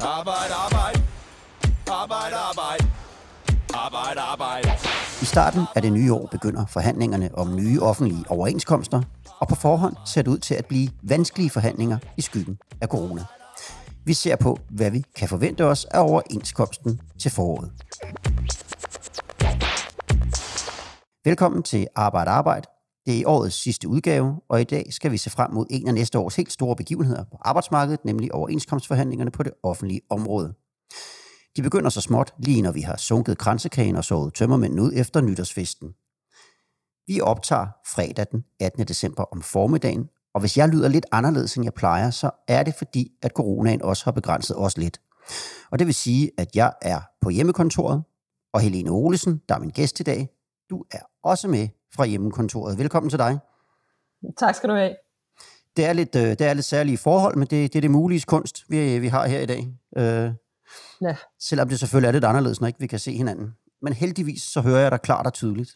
Arbejde, arbejde. Arbejde, arbejde. Arbejde, arbejde. I starten af det nye år begynder forhandlingerne om nye offentlige overenskomster, og på forhånd ser det ud til at blive vanskelige forhandlinger i skyggen af corona. Vi ser på, hvad vi kan forvente os af overenskomsten til foråret. Velkommen til Arbejde Arbejde. Det er årets sidste udgave, og i dag skal vi se frem mod en af næste års helt store begivenheder på arbejdsmarkedet, nemlig overenskomstforhandlingerne på det offentlige område. De begynder så småt, lige når vi har sunket kransekagen og sovet tømmermænden ud efter nytårsfesten. Vi optager fredag den 18. december om formiddagen, og hvis jeg lyder lidt anderledes, end jeg plejer, så er det fordi, at coronaen også har begrænset os lidt. Og det vil sige, at jeg er på hjemmekontoret, og Helene Olesen, der er min gæst i dag, du er også med fra hjemmekontoret. Velkommen til dig. Tak skal du have. Det er lidt, øh, det er lidt særlige forhold, men det, det er det mulige kunst, vi, vi har her i dag. Øh, Ja. Selvom det selvfølgelig er lidt anderledes, når ikke vi kan se hinanden. Men heldigvis så hører jeg dig klart og tydeligt.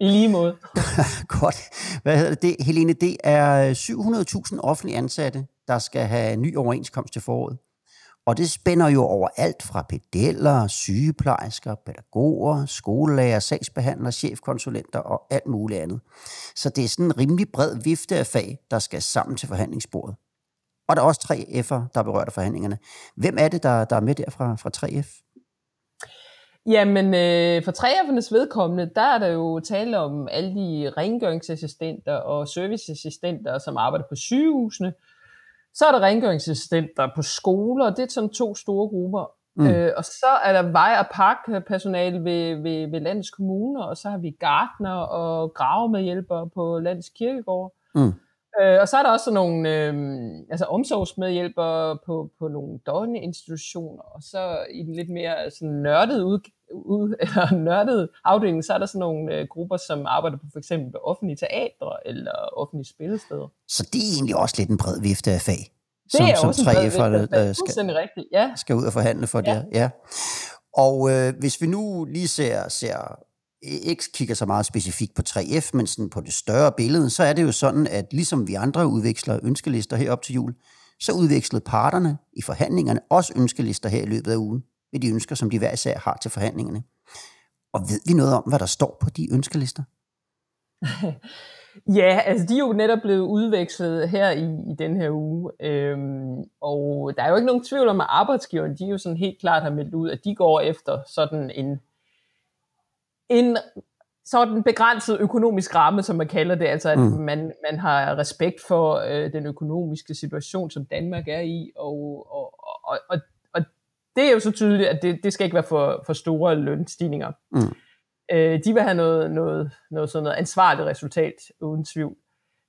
I lige måde. Godt. Hvad hedder det? Helene, det er 700.000 offentlige ansatte, der skal have ny overenskomst til foråret. Og det spænder jo over alt fra pedeller, sygeplejersker, pædagoger, skolelærer, sagsbehandlere, chefkonsulenter og alt muligt andet. Så det er sådan en rimelig bred vifte af fag, der skal sammen til forhandlingsbordet. Og der er også 3F'er, der berørt af forhandlingerne. Hvem er det, der, der er med der fra, fra 3F? Jamen, øh, for 3F'ernes vedkommende, der er der jo tale om alle de rengøringsassistenter og serviceassistenter, som arbejder på sygehusene. Så er der rengøringsassistenter på skoler, det er sådan to store grupper. Mm. Øh, og så er der vej- og parkpersonale ved, ved, ved landets kommuner, og så har vi gartner og gravemedhjælpere på landets kirkegård. Mm. Øh, og så er der også nogle øh, altså omsorgsmedhjælpere på, på nogle døgninstitutioner, og så i den lidt mere sådan nørdede, ud, ud, eller nørdede afdeling, så er der sådan nogle øh, grupper, som arbejder på for eksempel offentlige teatre eller offentlige spillesteder. Så det er egentlig også lidt en bred vifte af fag. Det som, er som også en bred 3F'erne, vifte af fag. øh, skal, rigtigt, ja. skal ud og forhandle for Ja. det. Ja. Og øh, hvis vi nu lige ser, ser ikke kigger så meget specifikt på 3F, men sådan på det større billede, så er det jo sådan, at ligesom vi andre udveksler ønskelister herop til jul, så udvekslede parterne i forhandlingerne også ønskelister her i løbet af ugen, med de ønsker, som de hver især har til forhandlingerne. Og ved vi noget om, hvad der står på de ønskelister? Ja, altså de er jo netop blevet udvekslet her i, i den her uge, øhm, og der er jo ikke nogen tvivl om, at arbejdsgiverne, de er jo sådan helt klart har meldt ud, at de går efter sådan en, en sådan begrænset økonomisk ramme, som man kalder det, altså at Mm. man, man har respekt for øh, den økonomiske situation, som Danmark er i, og, og, og, og, og det er jo så tydeligt, at det, det skal ikke være for, for store lønstigninger. Mm. Øh, de vil have noget, noget, noget, sådan noget ansvarligt resultat, uden tvivl.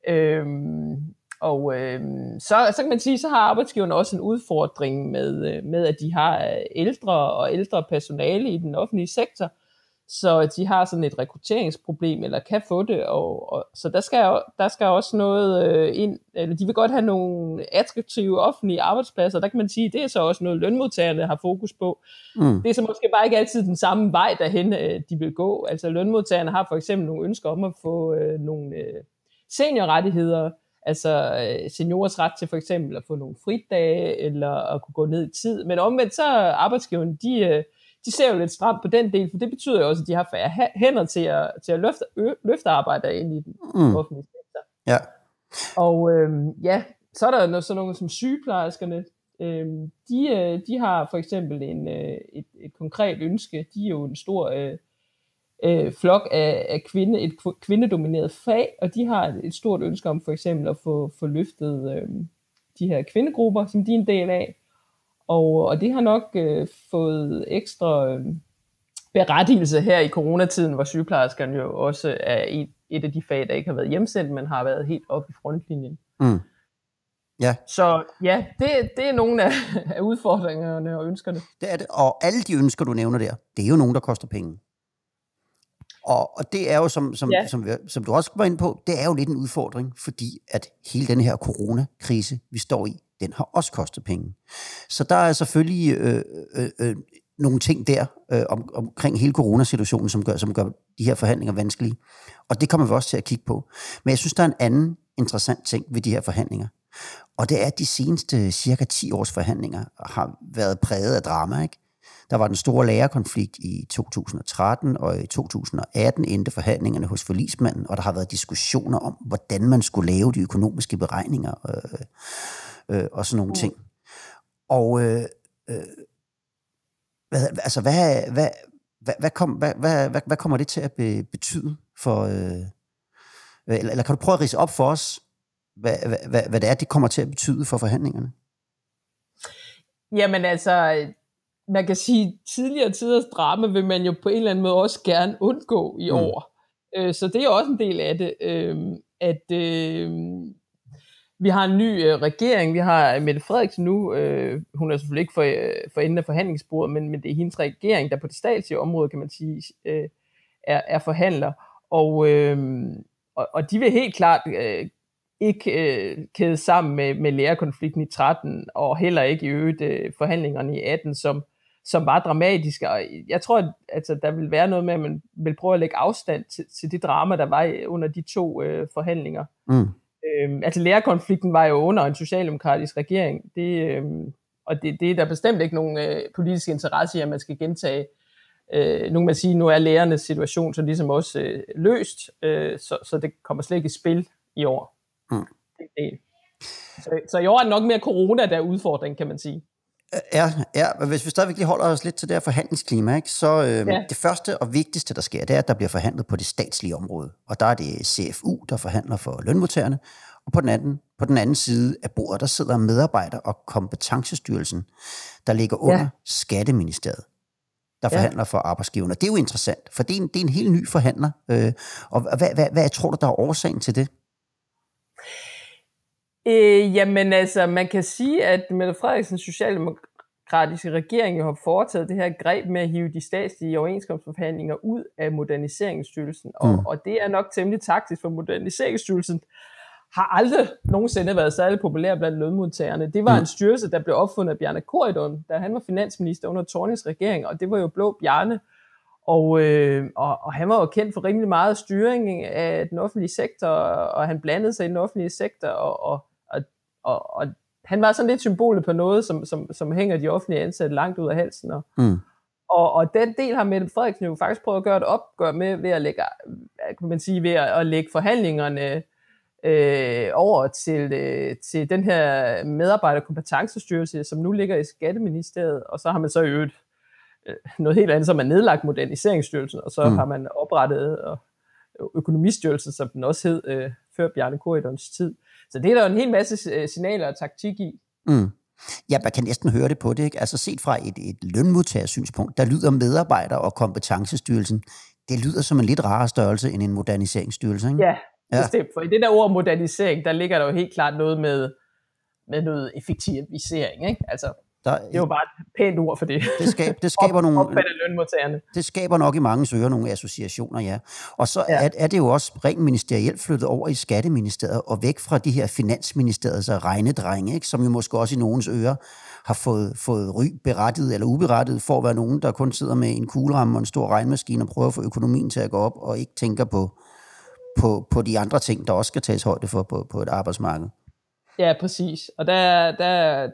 Øhm, og øhm, så, så kan man sige, så har arbejdsgiverne også en udfordring med, øh, med at de har øh, ældre og ældre personale i den offentlige sektor, så de har sådan et rekrutteringsproblem, eller kan få det, og, og så der skal, der skal også noget øh, ind, eller de vil godt have nogle attraktive offentlige arbejdspladser, der kan man sige, det er så også noget lønmodtagerne har fokus på, Mm. det er så måske bare ikke altid den samme vej derhen, øh, de vil gå. Altså lønmodtagerne har for eksempel nogle ønsker om at få øh, nogle øh, seniorrettigheder, altså øh, seniorers ret til for eksempel at få nogle fridage, eller at kunne gå ned i tid. Men omvendt så er arbejdsgiverne, de, øh, de ser jo lidt stramt på den del, for det betyder jo også, at de har færre hænder til at, til at løfte, ø, løfte arbejder ind i den Mm. offentlige sektor. Ja. Og øhm, ja, så er der noget, sådan nogle som sygeplejerskerne. Øhm, de, øh, de har for eksempel en, øh, et, et konkret ønske. De er jo en stor øh, øh, flok af, af kvinde, et kv- kvindedomineret fag, og de har et, et stort ønske om for eksempel at få, få løftet øh, de her kvindegrupper, som de er en del af. Og, og det har nok øh, fået ekstra øh, berettigelse her i coronatiden, hvor sygeplejerskerne jo også er et, et af de fag, der ikke har været hjemsendt, men har været helt oppe i frontlinjen. Mm. Ja. Så ja, det, det er nogle af, af udfordringerne og ønskerne. Det er det. Og alle de ønsker, du nævner der, det er jo nogen, der koster penge. Og, og det er jo, som, som, Ja. som, som du også var inde på, det er jo lidt en udfordring, fordi at hele den her coronakrise, vi står i, den har også kostet penge. Så der er selvfølgelig øh, øh, øh, nogle ting der øh, om, omkring hele coronasituationen, som gør, som gør de her forhandlinger vanskelige. Og det kommer vi også til at kigge på. Men jeg synes, der er en anden interessant ting ved de her forhandlinger. Og det er, at de seneste cirka 10 års forhandlinger har været præget af drama, ikke? Der var den store lærerkonflikt i 2013, og i 2018 endte forhandlingerne hos forlismanden, og der har været diskussioner om, hvordan man skulle lave de økonomiske beregninger øh, øh, og sådan nogle mm. ting. Og øh, øh, hvad, altså, hvad, hvad, hvad, hvad, kom, hvad, hvad, hvad, hvad kommer det til at be, betyde for... Øh, eller, eller kan du prøve at rise op for os, hvad, hvad, hvad, hvad det er, det kommer til at betyde for forhandlingerne? Jamen altså, man kan sige, tidligere tiders drama vil man jo på en eller anden måde også gerne undgå i mm. år. Øh, så det er også en del af det, øh, at øh, vi har en ny øh, regering, vi har øh, Mette Frederiksen nu, øh, hun er selvfølgelig ikke for, øh, for enden af forhandlingsbordet, men, men det er hendes regering, der på det statslige område, kan man sige, øh, er, er forhandler. Og, øh, og, og de vil helt klart øh, ikke øh, kæde sammen med, med lærerkonflikten i 13, og heller ikke i øvrigt øh, forhandlingerne i 18, som, som var dramatiske. Og jeg tror, at altså, der vil være noget med, at man vil prøve at lægge afstand til, til det drama, der var under de to øh, forhandlinger. Mm. Øhm, altså lærerkonflikten var jo under en socialdemokratisk regering, det, øhm, og det, det er der bestemt ikke nogen øh, politisk interesse i, at man skal gentage. Øh, nu kan man sige, nu er lærernes situation så ligesom også øh, løst, øh, så, så det kommer slet ikke i spil i år. Mm. Det, det. Så, så i år er det nok mere corona, der er udfordring, kan man sige. Ja, ja, hvis vi stadigvæk lige holder os lidt til det her forhandlingsklima, ikke, så øh, ja. det første og vigtigste, der sker, det er, at der bliver forhandlet på det statslige område. Og der er det CFU, der forhandler for lønmodtagerne, og på den anden, på den anden side af bordet, der sidder medarbejder- og kompetencestyrelsen, der ligger under ja. Skatteministeriet, der ja. forhandler for arbejdsgiverne. Det er jo interessant, for det er en, det er en helt ny forhandler. Øh, og hvad, hvad, hvad tror du, der er årsagen til det? Øh, jamen altså, man kan sige, at Mette Frederiksens socialdemokratiske regering har foretaget det her greb med at hive de statslige overenskomstforhandlinger ud af Moderniseringsstyrelsen. Og, mm. og det er nok temmelig taktisk, for Moderniseringsstyrelsen har aldrig nogensinde været særlig populær blandt lønmodtagerne. Det var mm. en styrelse, der blev opfundet af Bjarne Korydon, da han var finansminister under Tornings regering, og det var jo Blå Bjarne. Og, øh, og, og han var jo kendt for rimelig meget styring af den offentlige sektor, og han blandede sig i den offentlige sektor, og, og og, og han var sådan lidt symbolet på noget, som, som, som hænger de offentlige ansatte langt ud af halsen. Og, mm. og, og den del har Mette Frederiksen jo faktisk prøvet at gøre et opgør med, ved at lægge, kan man sige, ved at, at lægge forhandlingerne øh, over til, øh, til den her medarbejderkompetencestyrelse, som nu ligger i Skatteministeriet, og så har man så i øvrigt øh, noget helt andet, som er nedlagt moderniseringsstyrelsen, og så mm. har man oprettet og, økonomistyrelsen, som den også hed øh, før Bjarne Korydons tid. Så det er der jo en hel masse øh, signaler og taktik i. Mm. Ja, man kan næsten høre det på det. Ikke? Altså set fra et, et lønmodtagersynspunkt, der lyder medarbejder- og kompetencestyrelsen, det lyder som en lidt rarere størrelse end en moderniseringsstyrelse. Ikke? Ja, ja. bestemt. For i det der ord modernisering, der ligger der jo helt klart noget med, med noget effektivisering. Ikke? Altså, der, det er jo bare et pænt ord for det. Det, skab, det skaber nogle... Det skaber nok i mange ører nogle associationer, ja. Og så ja. er, er det jo også rent ministerielt flyttet over i Skatteministeriet og væk fra de her Finansministeriets regnedrenge, ikke? som jo måske også i nogens ører har fået, fået ry berettiget eller uberettiget for at være nogen, der kun sidder med en kugleramme og en stor regnmaskine og prøver at få økonomien til at gå op og ikke tænker på, på, på de andre ting, der også skal tages højde for på, på et arbejdsmarked. Ja, præcis. Og der, der,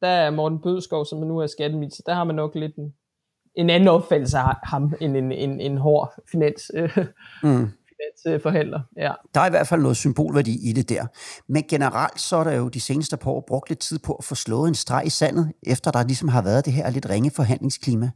der er Morten Bødskov, som nu er skatteminister, der har man nok lidt en, en anden opfattelse af ham, end en, en, en hård finans, øh, mm. finansforhandler. Ja. Der er i hvert fald noget symbolværdi i det der. Men generelt så er der jo de seneste par år brugt lidt tid på at få slået en streg i sandet, efter der ligesom har været det her lidt ringe forhandlingsklima.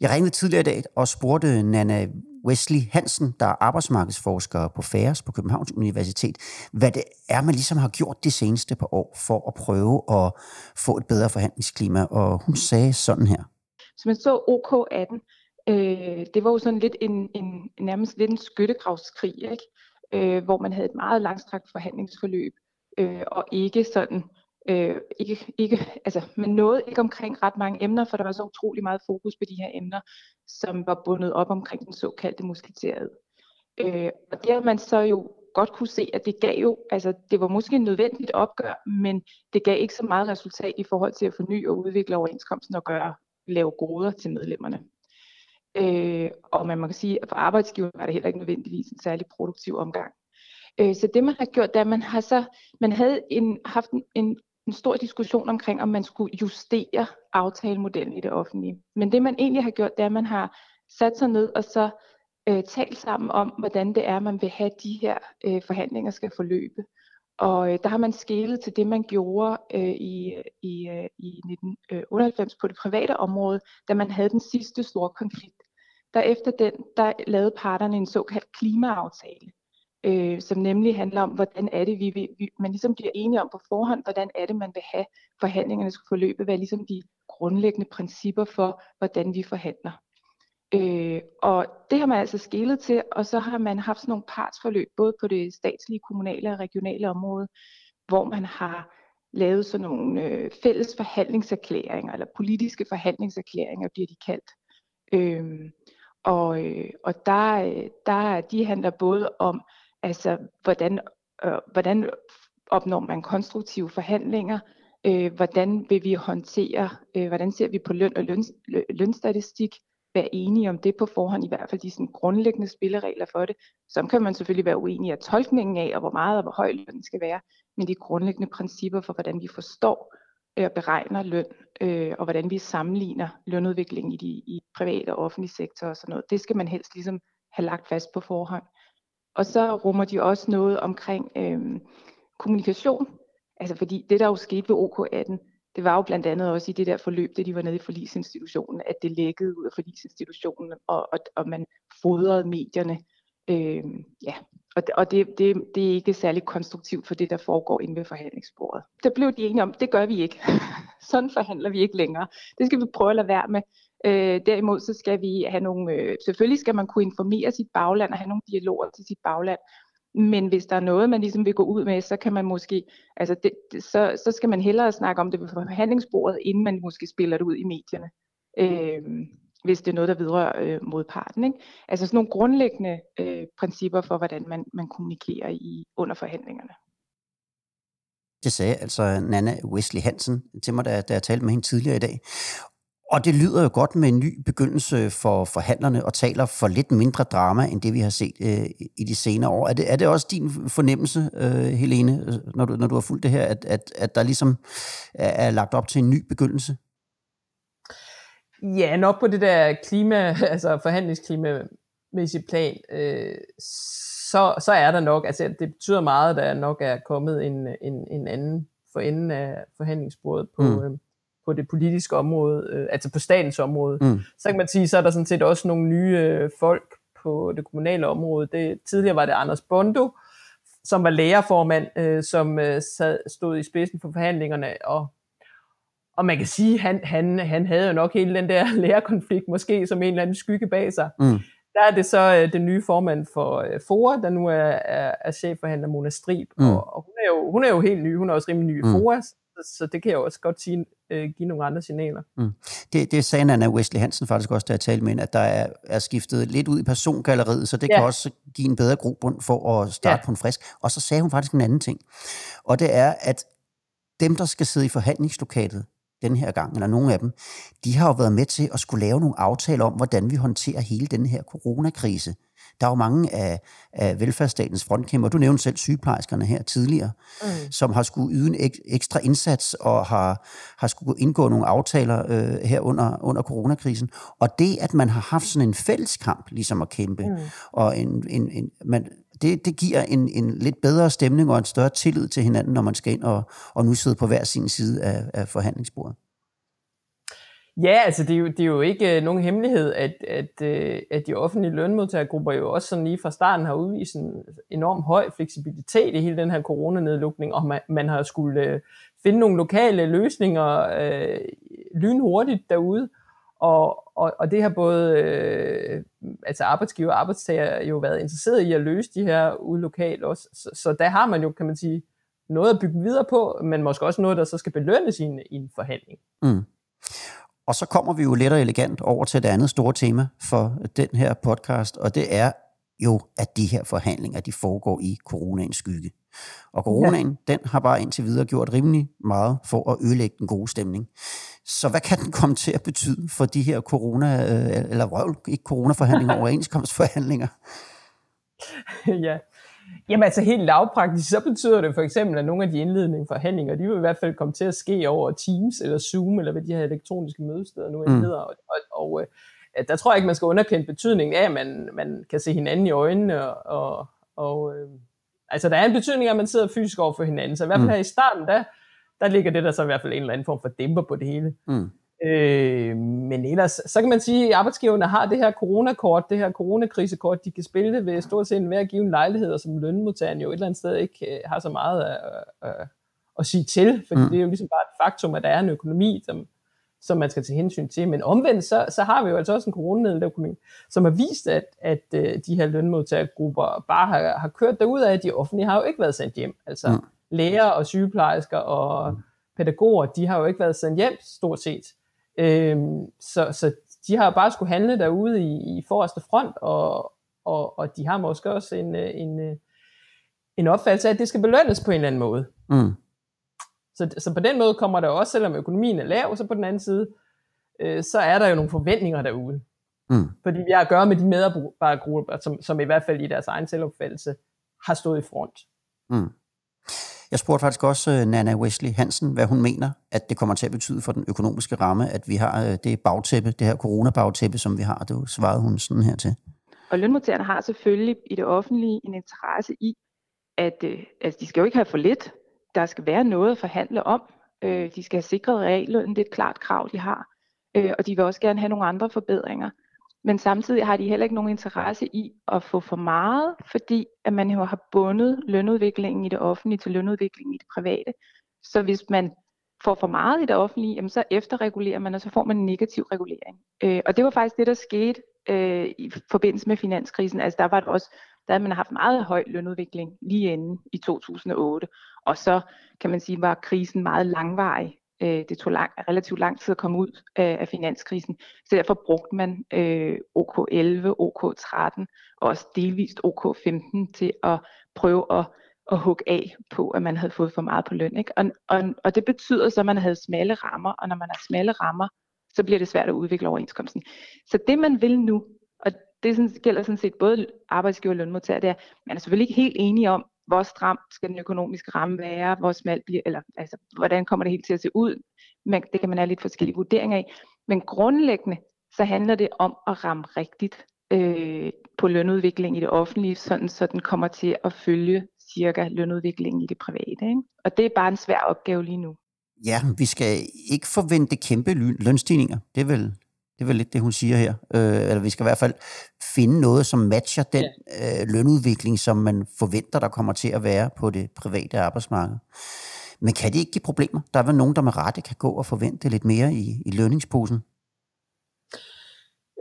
Jeg ringede tidligere i dag og spurgte Nana Wesley Hansen, der er arbejdsmarkedsforsker på FARES på Københavns Universitet, hvad det er, man ligesom har gjort de seneste par år for at prøve at få et bedre forhandlingsklima. Og hun sagde sådan her. Så man så OK18, øh, det var jo sådan lidt en, en nærmest lidt en skyttegravskrig, ikke? Øh, hvor man havde et meget langstrakt forhandlingsforløb, øh, og ikke sådan øh, ikke, ikke, altså, man noget ikke omkring ret mange emner, for der var så utrolig meget fokus på de her emner, som var bundet op omkring den såkaldte musketeret. Øh, og det har man så jo godt kunne se, at det gav jo, altså det var måske en nødvendigt opgør, men det gav ikke så meget resultat i forhold til at forny og udvikle overenskomsten og gøre, lave goder til medlemmerne. Øh, og man må sige, at for arbejdsgiveren var det heller ikke nødvendigvis en særlig produktiv omgang. Øh, så det man har gjort, det er, at man har så, man havde en, haft en, en, en stor diskussion omkring, om man skulle justere aftalemodellen i det offentlige. Men det man egentlig har gjort, det er, at man har sat sig ned og så øh, talt sammen om, hvordan det er, man vil have de her øh, forhandlinger skal forløbe. Og øh, der har man skælet til det, man gjorde øh, i, i, øh, i 1998 øh, på det private område, da man havde den sidste store konflikt. Der efter den, der lavede parterne en såkaldt klimaaftale, øh, som nemlig handler om, hvordan er det, vi, vi, vi, man ligesom bliver enige om på forhånd, hvordan er det, man vil have forhandlingerne skal forløbe, hvad er ligesom de grundlæggende principper for, hvordan vi forhandler. Øh, og det har man altså skælet til, og så har man haft sådan nogle partsforløb, både på det statslige, kommunale og regionale område, hvor man har lavet sådan nogle øh, fælles forhandlingserklæringer, eller politiske forhandlingserklæringer bliver de kaldt. Øh, og, øh, og der, øh, der, de handler både om, altså, hvordan, øh, hvordan opnår man konstruktive forhandlinger, øh, hvordan vil vi håndtere, øh, hvordan ser vi på løn og løn, lønstatistik, være enige om det på forhånd, i hvert fald de sådan grundlæggende spilleregler for det. Så kan man selvfølgelig være uenig af tolkningen af, og hvor meget og hvor høj løn skal være, men de grundlæggende principper for, hvordan vi forstår øh, og beregner løn, øh, og hvordan vi sammenligner lønudviklingen i de i private og offentlige sektor og sådan noget, det skal man helst ligesom have lagt fast på forhånd. Og så rummer de også noget omkring øh, kommunikation, altså fordi det der jo skete ved OK18, det var jo blandt andet også i det der forløb, da de var nede i forlisinstitutionen, at det lækkede ud af forlisinstitutionen, og, og, og man fodrede medierne. Øh, ja, og, og det, det, det er ikke særlig konstruktivt for det, der foregår inde ved forhandlingsbordet. Der blev de enige om, det gør vi ikke. Sådan forhandler vi ikke længere. Det skal vi prøve at lade være med. Øh, derimod så skal vi have nogle, øh, selvfølgelig skal man kunne informere sit bagland og have nogle dialoger til sit bagland, men hvis der er noget, man ligesom vil gå ud med, så kan man måske, altså det, det, så, så skal man hellere snakke om det ved forhandlingsbordet, inden man måske spiller det ud i medierne. Øh, hvis det er noget, der vedrører øh, modparten. Ikke? Altså sådan nogle grundlæggende øh, principper for, hvordan man, man kommunikerer i under forhandlingerne. Det sagde altså Nana Wesley Hansen til mig, da, da jeg talte med hende tidligere i dag. Og det lyder jo godt med en ny begyndelse for forhandlerne og taler for lidt mindre drama, end det vi har set øh, i de senere år. Er det, er det også din fornemmelse, øh, Helene, når du, når du har fulgt det her, at, at, at der ligesom er, er lagt op til en ny begyndelse? Ja, nok på det der klima, altså forhandlingsklimamæssige plan, øh, så, så er der nok, altså det betyder meget, at der nok er kommet en, en, en anden for enden af forhandlingsbordet på, mm. øh, på det politiske område, øh, altså på statens område. Mm. Så kan man sige, så er der sådan set også nogle nye øh, folk på det kommunale område. Det, tidligere var det Anders Bondo, som var lærerformand, øh, som øh, sad, stod i spidsen for forhandlingerne, og, og man kan sige, han, han, han havde jo nok hele den der lærerkonflikt måske som en eller anden skygge bag sig. Mm. Der er det så øh, den nye formand for øh, FOA, der nu er, er, er chefforhandler Mona Strib, mm. og, og hun, er jo, hun er jo helt ny, hun er også rimelig ny i mm. Så det kan jeg også godt sige, øh, give nogle andre signaler. Mm. Det, det sagde Anna Wesley Hansen faktisk også, da jeg talte med hende, at der er, er skiftet lidt ud i persongalleriet, så det ja. kan også give en bedre grobund for at starte ja. på en frisk. Og så sagde hun faktisk en anden ting, og det er, at dem, der skal sidde i forhandlingslokalet den her gang, eller nogle af dem, de har jo været med til at skulle lave nogle aftaler om, hvordan vi håndterer hele den her coronakrise. Der er jo mange af, af velfærdsstatens frontkæmper, du nævnte selv sygeplejerskerne her tidligere, mm. som har skulle yde en ek, ekstra indsats og har, har skulle indgå nogle aftaler øh, her under, under coronakrisen. Og det, at man har haft sådan en fælles kamp, ligesom at kæmpe, mm. og en, en, en, man, det, det giver en, en lidt bedre stemning og en større tillid til hinanden, når man skal ind og, og nu sidde på hver sin side af, af forhandlingsbordet. Ja, altså det er jo, det er jo ikke øh, nogen hemmelighed, at, at, øh, at de offentlige lønmodtagergrupper jo også sådan lige fra starten har udvist en enorm høj fleksibilitet i hele den her coronanedlukning, og man, man har skulle øh, finde nogle lokale løsninger øh, lynhurtigt derude, og, og, og det har både øh, altså arbejdsgiver og arbejdstager jo været interesseret i at løse de her ude lokalt også, så, så der har man jo, kan man sige, noget at bygge videre på, men måske også noget, der så skal belønnes i en, i en forhandling. Mm. Og så kommer vi jo let og elegant over til det andet store tema for den her podcast, og det er jo, at de her forhandlinger, de foregår i coronaens skygge. Og coronaen, ja. den har bare indtil videre gjort rimelig meget for at ødelægge den gode stemning. Så hvad kan den komme til at betyde for de her corona, øh, eller røv, ikke coronaforhandlinger, overenskomstforhandlinger? ja, Jamen altså helt lavpraktisk, så betyder det for eksempel, at nogle af de indledende forhandlinger, de vil i hvert fald komme til at ske over Teams eller Zoom, eller hvad de her elektroniske mødesteder nu mm. hedder. Og, og, og øh, der tror jeg ikke, man skal underkende betydningen af, at man, man kan se hinanden i øjnene. Og, og, og øh, altså der er en betydning af, at man sidder fysisk over for hinanden. Så i hvert fald mm. her i starten, der, der ligger det der så i hvert fald en eller anden form for dæmper på det hele. Mm. Øh, men ellers, så kan man sige, at arbejdsgiverne har det her coronakort, det her coronakrisekort, de kan spille det ved stort set enhver given lejlighed, og som lønmodtageren jo et eller andet sted ikke øh, har så meget at, at, at sige til, fordi mm. det er jo ligesom bare et faktum, at der er en økonomi, som, som man skal tage hensyn til. Men omvendt, så, så har vi jo altså også en coronanedøkonomi, som har vist, at, at øh, de her lønmodtagergrupper bare har, har kørt derud af, at de offentlige har jo ikke været sendt hjem. Altså mm. læger og sygeplejersker og pædagoger, de har jo ikke været sendt hjem stort set. Øhm, så, så de har bare skulle handle derude i, i forreste front, og, og, og de har måske også en, øh, en, øh, en opfattelse af, at det skal belønnes på en eller anden måde. Mm. Så, så på den måde kommer der også, selvom økonomien er lav, så på den anden side, øh, så er der jo nogle forventninger derude. Mm. Fordi vi har at gøre med de medarbejdergrupper, som, som i hvert fald i deres egen selvopfattelse har stået i front. Mm. Jeg spurgte faktisk også øh, Nana Wesley Hansen, hvad hun mener, at det kommer til at betyde for den økonomiske ramme, at vi har øh, det bagtæppe, det her coronabagtæppe, som vi har. Det svarede hun sådan her til. Og lønmodtagerne har selvfølgelig i det offentlige en interesse i, at øh, altså, de skal jo ikke have for lidt. Der skal være noget at forhandle om. De skal have sikret realløn, det er et klart krav, de har. Og de vil også gerne have nogle andre forbedringer. Men samtidig har de heller ikke nogen interesse i at få for meget, fordi at man jo har bundet lønudviklingen i det offentlige til lønudviklingen i det private. Så hvis man får for meget i det offentlige, jamen så efterregulerer man, og så får man en negativ regulering. Øh, og det var faktisk det, der skete øh, i forbindelse med finanskrisen. Altså der var det også, der havde man haft meget høj lønudvikling lige inden i 2008. Og så kan man sige, var krisen meget langvarig. Øh, det tog lang, relativt lang tid at komme ud af, af finanskrisen, så derfor brugte man øh, OK11, OK13 og også delvist OK15 til at prøve at, at hugge af på, at man havde fået for meget på løn. Ikke? Og, og, og det betyder så, at man havde smalle rammer, og når man har smalle rammer, så bliver det svært at udvikle overenskomsten. Så det man vil nu, og det sådan, gælder sådan set både arbejdsgiver og lønmodtager, det er, man er selvfølgelig ikke helt enige om, hvor stramt skal den økonomiske ramme være, hvor smalt bliver, eller altså, hvordan kommer det helt til at se ud. Men det kan man have lidt forskellige vurderinger af. Men grundlæggende, så handler det om at ramme rigtigt øh, på lønudviklingen i det offentlige, sådan så den kommer til at følge cirka lønudviklingen i det private. Ikke? Og det er bare en svær opgave lige nu. Ja, vi skal ikke forvente kæmpe lønstigninger. Det er vel det er vel lidt det, hun siger her. Øh, eller vi skal i hvert fald finde noget, som matcher den ja. øh, lønudvikling, som man forventer, der kommer til at være på det private arbejdsmarked. Men kan det ikke give problemer? Der er vel nogen, der med rette kan gå og forvente lidt mere i, i lønningsposen?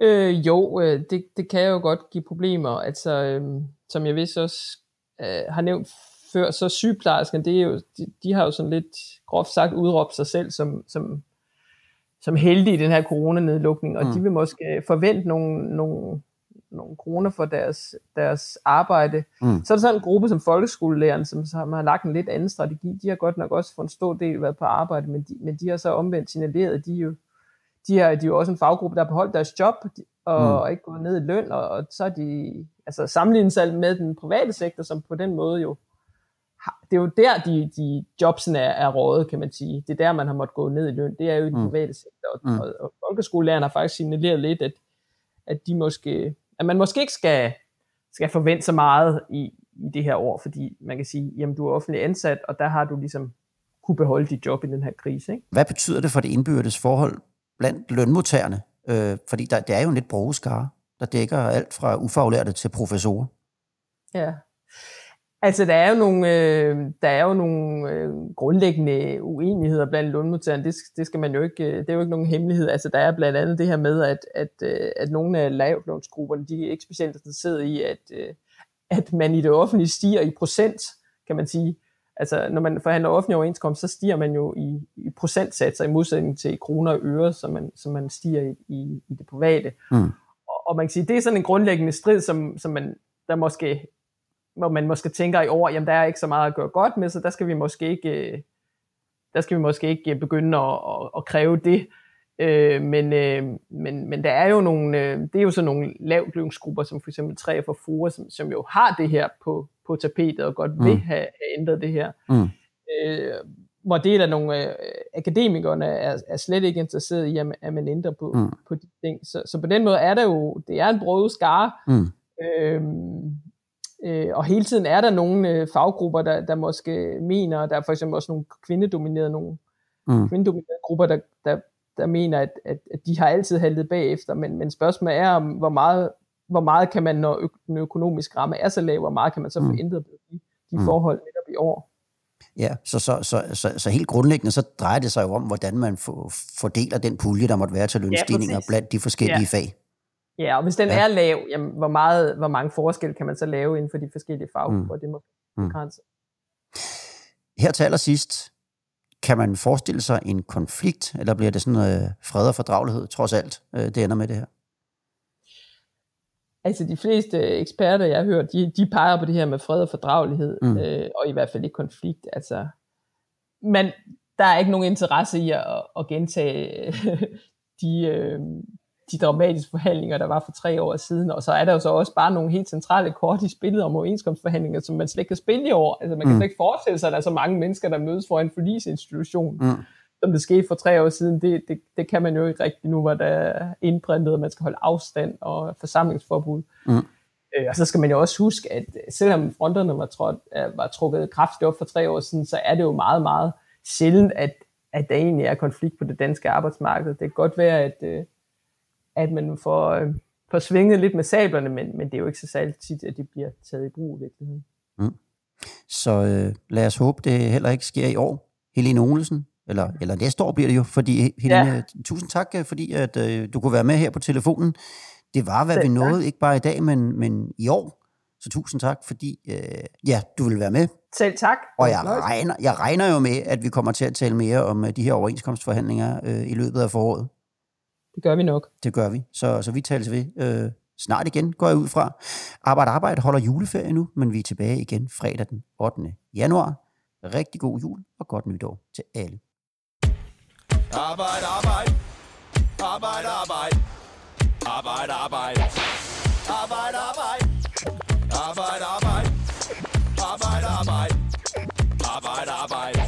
Øh, jo, øh, det, det kan jo godt give problemer. Altså, øh, som jeg vist også øh, har nævnt før, så sygeplejerskerne, det er jo, de, de har jo sådan lidt groft sagt udråbt sig selv som, som som heldige i den her coronanedlukning, og mm. de vil måske forvente nogle, nogle, nogle kroner for deres, deres arbejde. Mm. Så er der sådan en gruppe som folkeskolelæreren, som, som har lagt en lidt anden strategi. De har godt nok også for en stor del været på arbejde, men de, men de har så omvendt signaleret, de er jo de er, de er jo også en faggruppe, der har beholdt deres job og mm. ikke gået ned i løn, og, og så er de altså sammenlignet sig med den private sektor, som på den måde jo det er jo der, de, de jobsene er, er rådet, kan man sige. Det er der, man har måttet gå ned i løn. Det er jo i den mm. private sektor. Og, mm. og, og folkeskolelærerne har faktisk signaleret lidt, at, at, de måske, at man måske ikke skal, skal forvente så meget i, i det her år, fordi man kan sige, jamen du er offentlig ansat, og der har du ligesom kunne beholde dit job i den her krise. Ikke? Hvad betyder det for det indbyrdes forhold blandt lønmodtagerne? Øh, fordi der, det er jo en lidt brugeskare, der dækker alt fra ufaglærte til professorer. Ja, Altså, der er jo nogle, øh, der er jo nogle øh, grundlæggende uenigheder blandt lønmodtagerne. Det, det, skal man jo ikke, øh, det er jo ikke nogen hemmelighed. Altså, der er blandt andet det her med, at, at, øh, at nogle af lavlånsgrupperne, de er ikke specielt interesseret i, at, øh, at man i det offentlige stiger i procent, kan man sige. Altså, når man forhandler offentlig overenskomst, så stiger man jo i, i procentsatser i modsætning til kroner og øre, som man, som man stiger i, i, i det private. Mm. Og, og man kan sige, det er sådan en grundlæggende strid, som, som man, der måske hvor man måske tænker i år, jamen der er ikke så meget at gøre godt med, så der skal vi måske ikke, øh, der skal vi måske ikke begynde at, at, at kræve det. Øh, men, øh, men, men der er jo nogle, øh, det er jo sådan nogle lavtlønsgrupper, som for eksempel 3 for FOA, som, som jo har det her på, på tapetet og godt vil mm. have, have ændret det her. Mm. Øh, hvor det er nogle øh, akademikerne er, er slet ikke interesseret i, at man, at man ændrer på, mm. på de ting. Så, så på den måde er der jo, det er en brøde skare, mm. øhm, øh, og hele tiden er der nogle øh, faggrupper, der, der måske mener, der er for eksempel også nogle kvindedominerede, nogle mm. kvindedominerede grupper, der, der, der mener, at, at, at de har altid haltet bagefter, men, men spørgsmålet er, om hvor meget, hvor meget kan man, når ø- den økonomiske ramme er så lav, hvor meget kan man så få mm. ændret på de, de mm. forhold netop i år. Ja, så, så, så, så, så helt grundlæggende, så drejer det sig jo om, hvordan man fordeler den pulje, der måtte være til lønstigninger ja, blandt de forskellige ja. fag. Ja, og hvis den ja. er lav, jamen, hvor, meget, hvor mange forskelle kan man så lave inden for de forskellige faggrupper? Mm. Det må mm. begrænse. Her til allersidst, kan man forestille sig en konflikt, eller bliver det sådan øh, fred og fordragelighed, trods alt, øh, det ender med det her? Altså de fleste eksperter, jeg har hørt, de, de peger på det her med fred og fordragelighed, mm. øh, og i hvert fald ikke konflikt. Altså, men der er ikke nogen interesse i at, at gentage de, øh, de dramatiske forhandlinger, der var for tre år siden, og så er der jo så også bare nogle helt centrale kort i spillet om overenskomstforhandlinger, som man slet ikke kan spille i år. Altså man kan mm. slet ikke forestille sig, at der er så mange mennesker, der mødes for en forlisinstitution, mm. som det skete for tre år siden. Det, det, det kan man jo ikke rigtig nu, hvor der er indprintet, at man skal holde afstand og forsamlingsforbud. Mm. Øh, og så skal man jo også huske, at selvom fronterne var, trådt, var trukket kraftigt op for tre år siden, så er det jo meget, meget sjældent, at, at der egentlig er konflikt på det danske arbejdsmarked. Det kan godt være, at, øh, at man får, øh, får svinget lidt med sablerne, men, men det er jo ikke så særligt tit, at de bliver taget i brug i virkeligheden. Mm. Så øh, lad os håbe, det heller ikke sker i år. Helene Olesen, eller, eller næste år bliver det jo, fordi Helene, ja. tusind tak, øh, fordi at, øh, du kunne være med her på telefonen. Det var, hvad Selv vi nåede, tak. ikke bare i dag, men, men i år. Så tusind tak, fordi øh, ja, du vil være med. Selv tak. Og jeg regner, jeg regner jo med, at vi kommer til at tale mere om øh, de her overenskomstforhandlinger øh, i løbet af foråret. Det gør vi nok. Det gør vi. Så, så vi tales ved øh, snart igen, går jeg ud fra. Arbejde Arbejde holder juleferie nu, men vi er tilbage igen fredag den 8. januar. Rigtig god jul og godt nytår til alle. Arbejde, arbejde. Arbejde, arbejde. Arbejde, arbejde. Arbejde, arbejde. Arbejde, arbejde. Arbejde, arbejde. Arbejde, arbejde.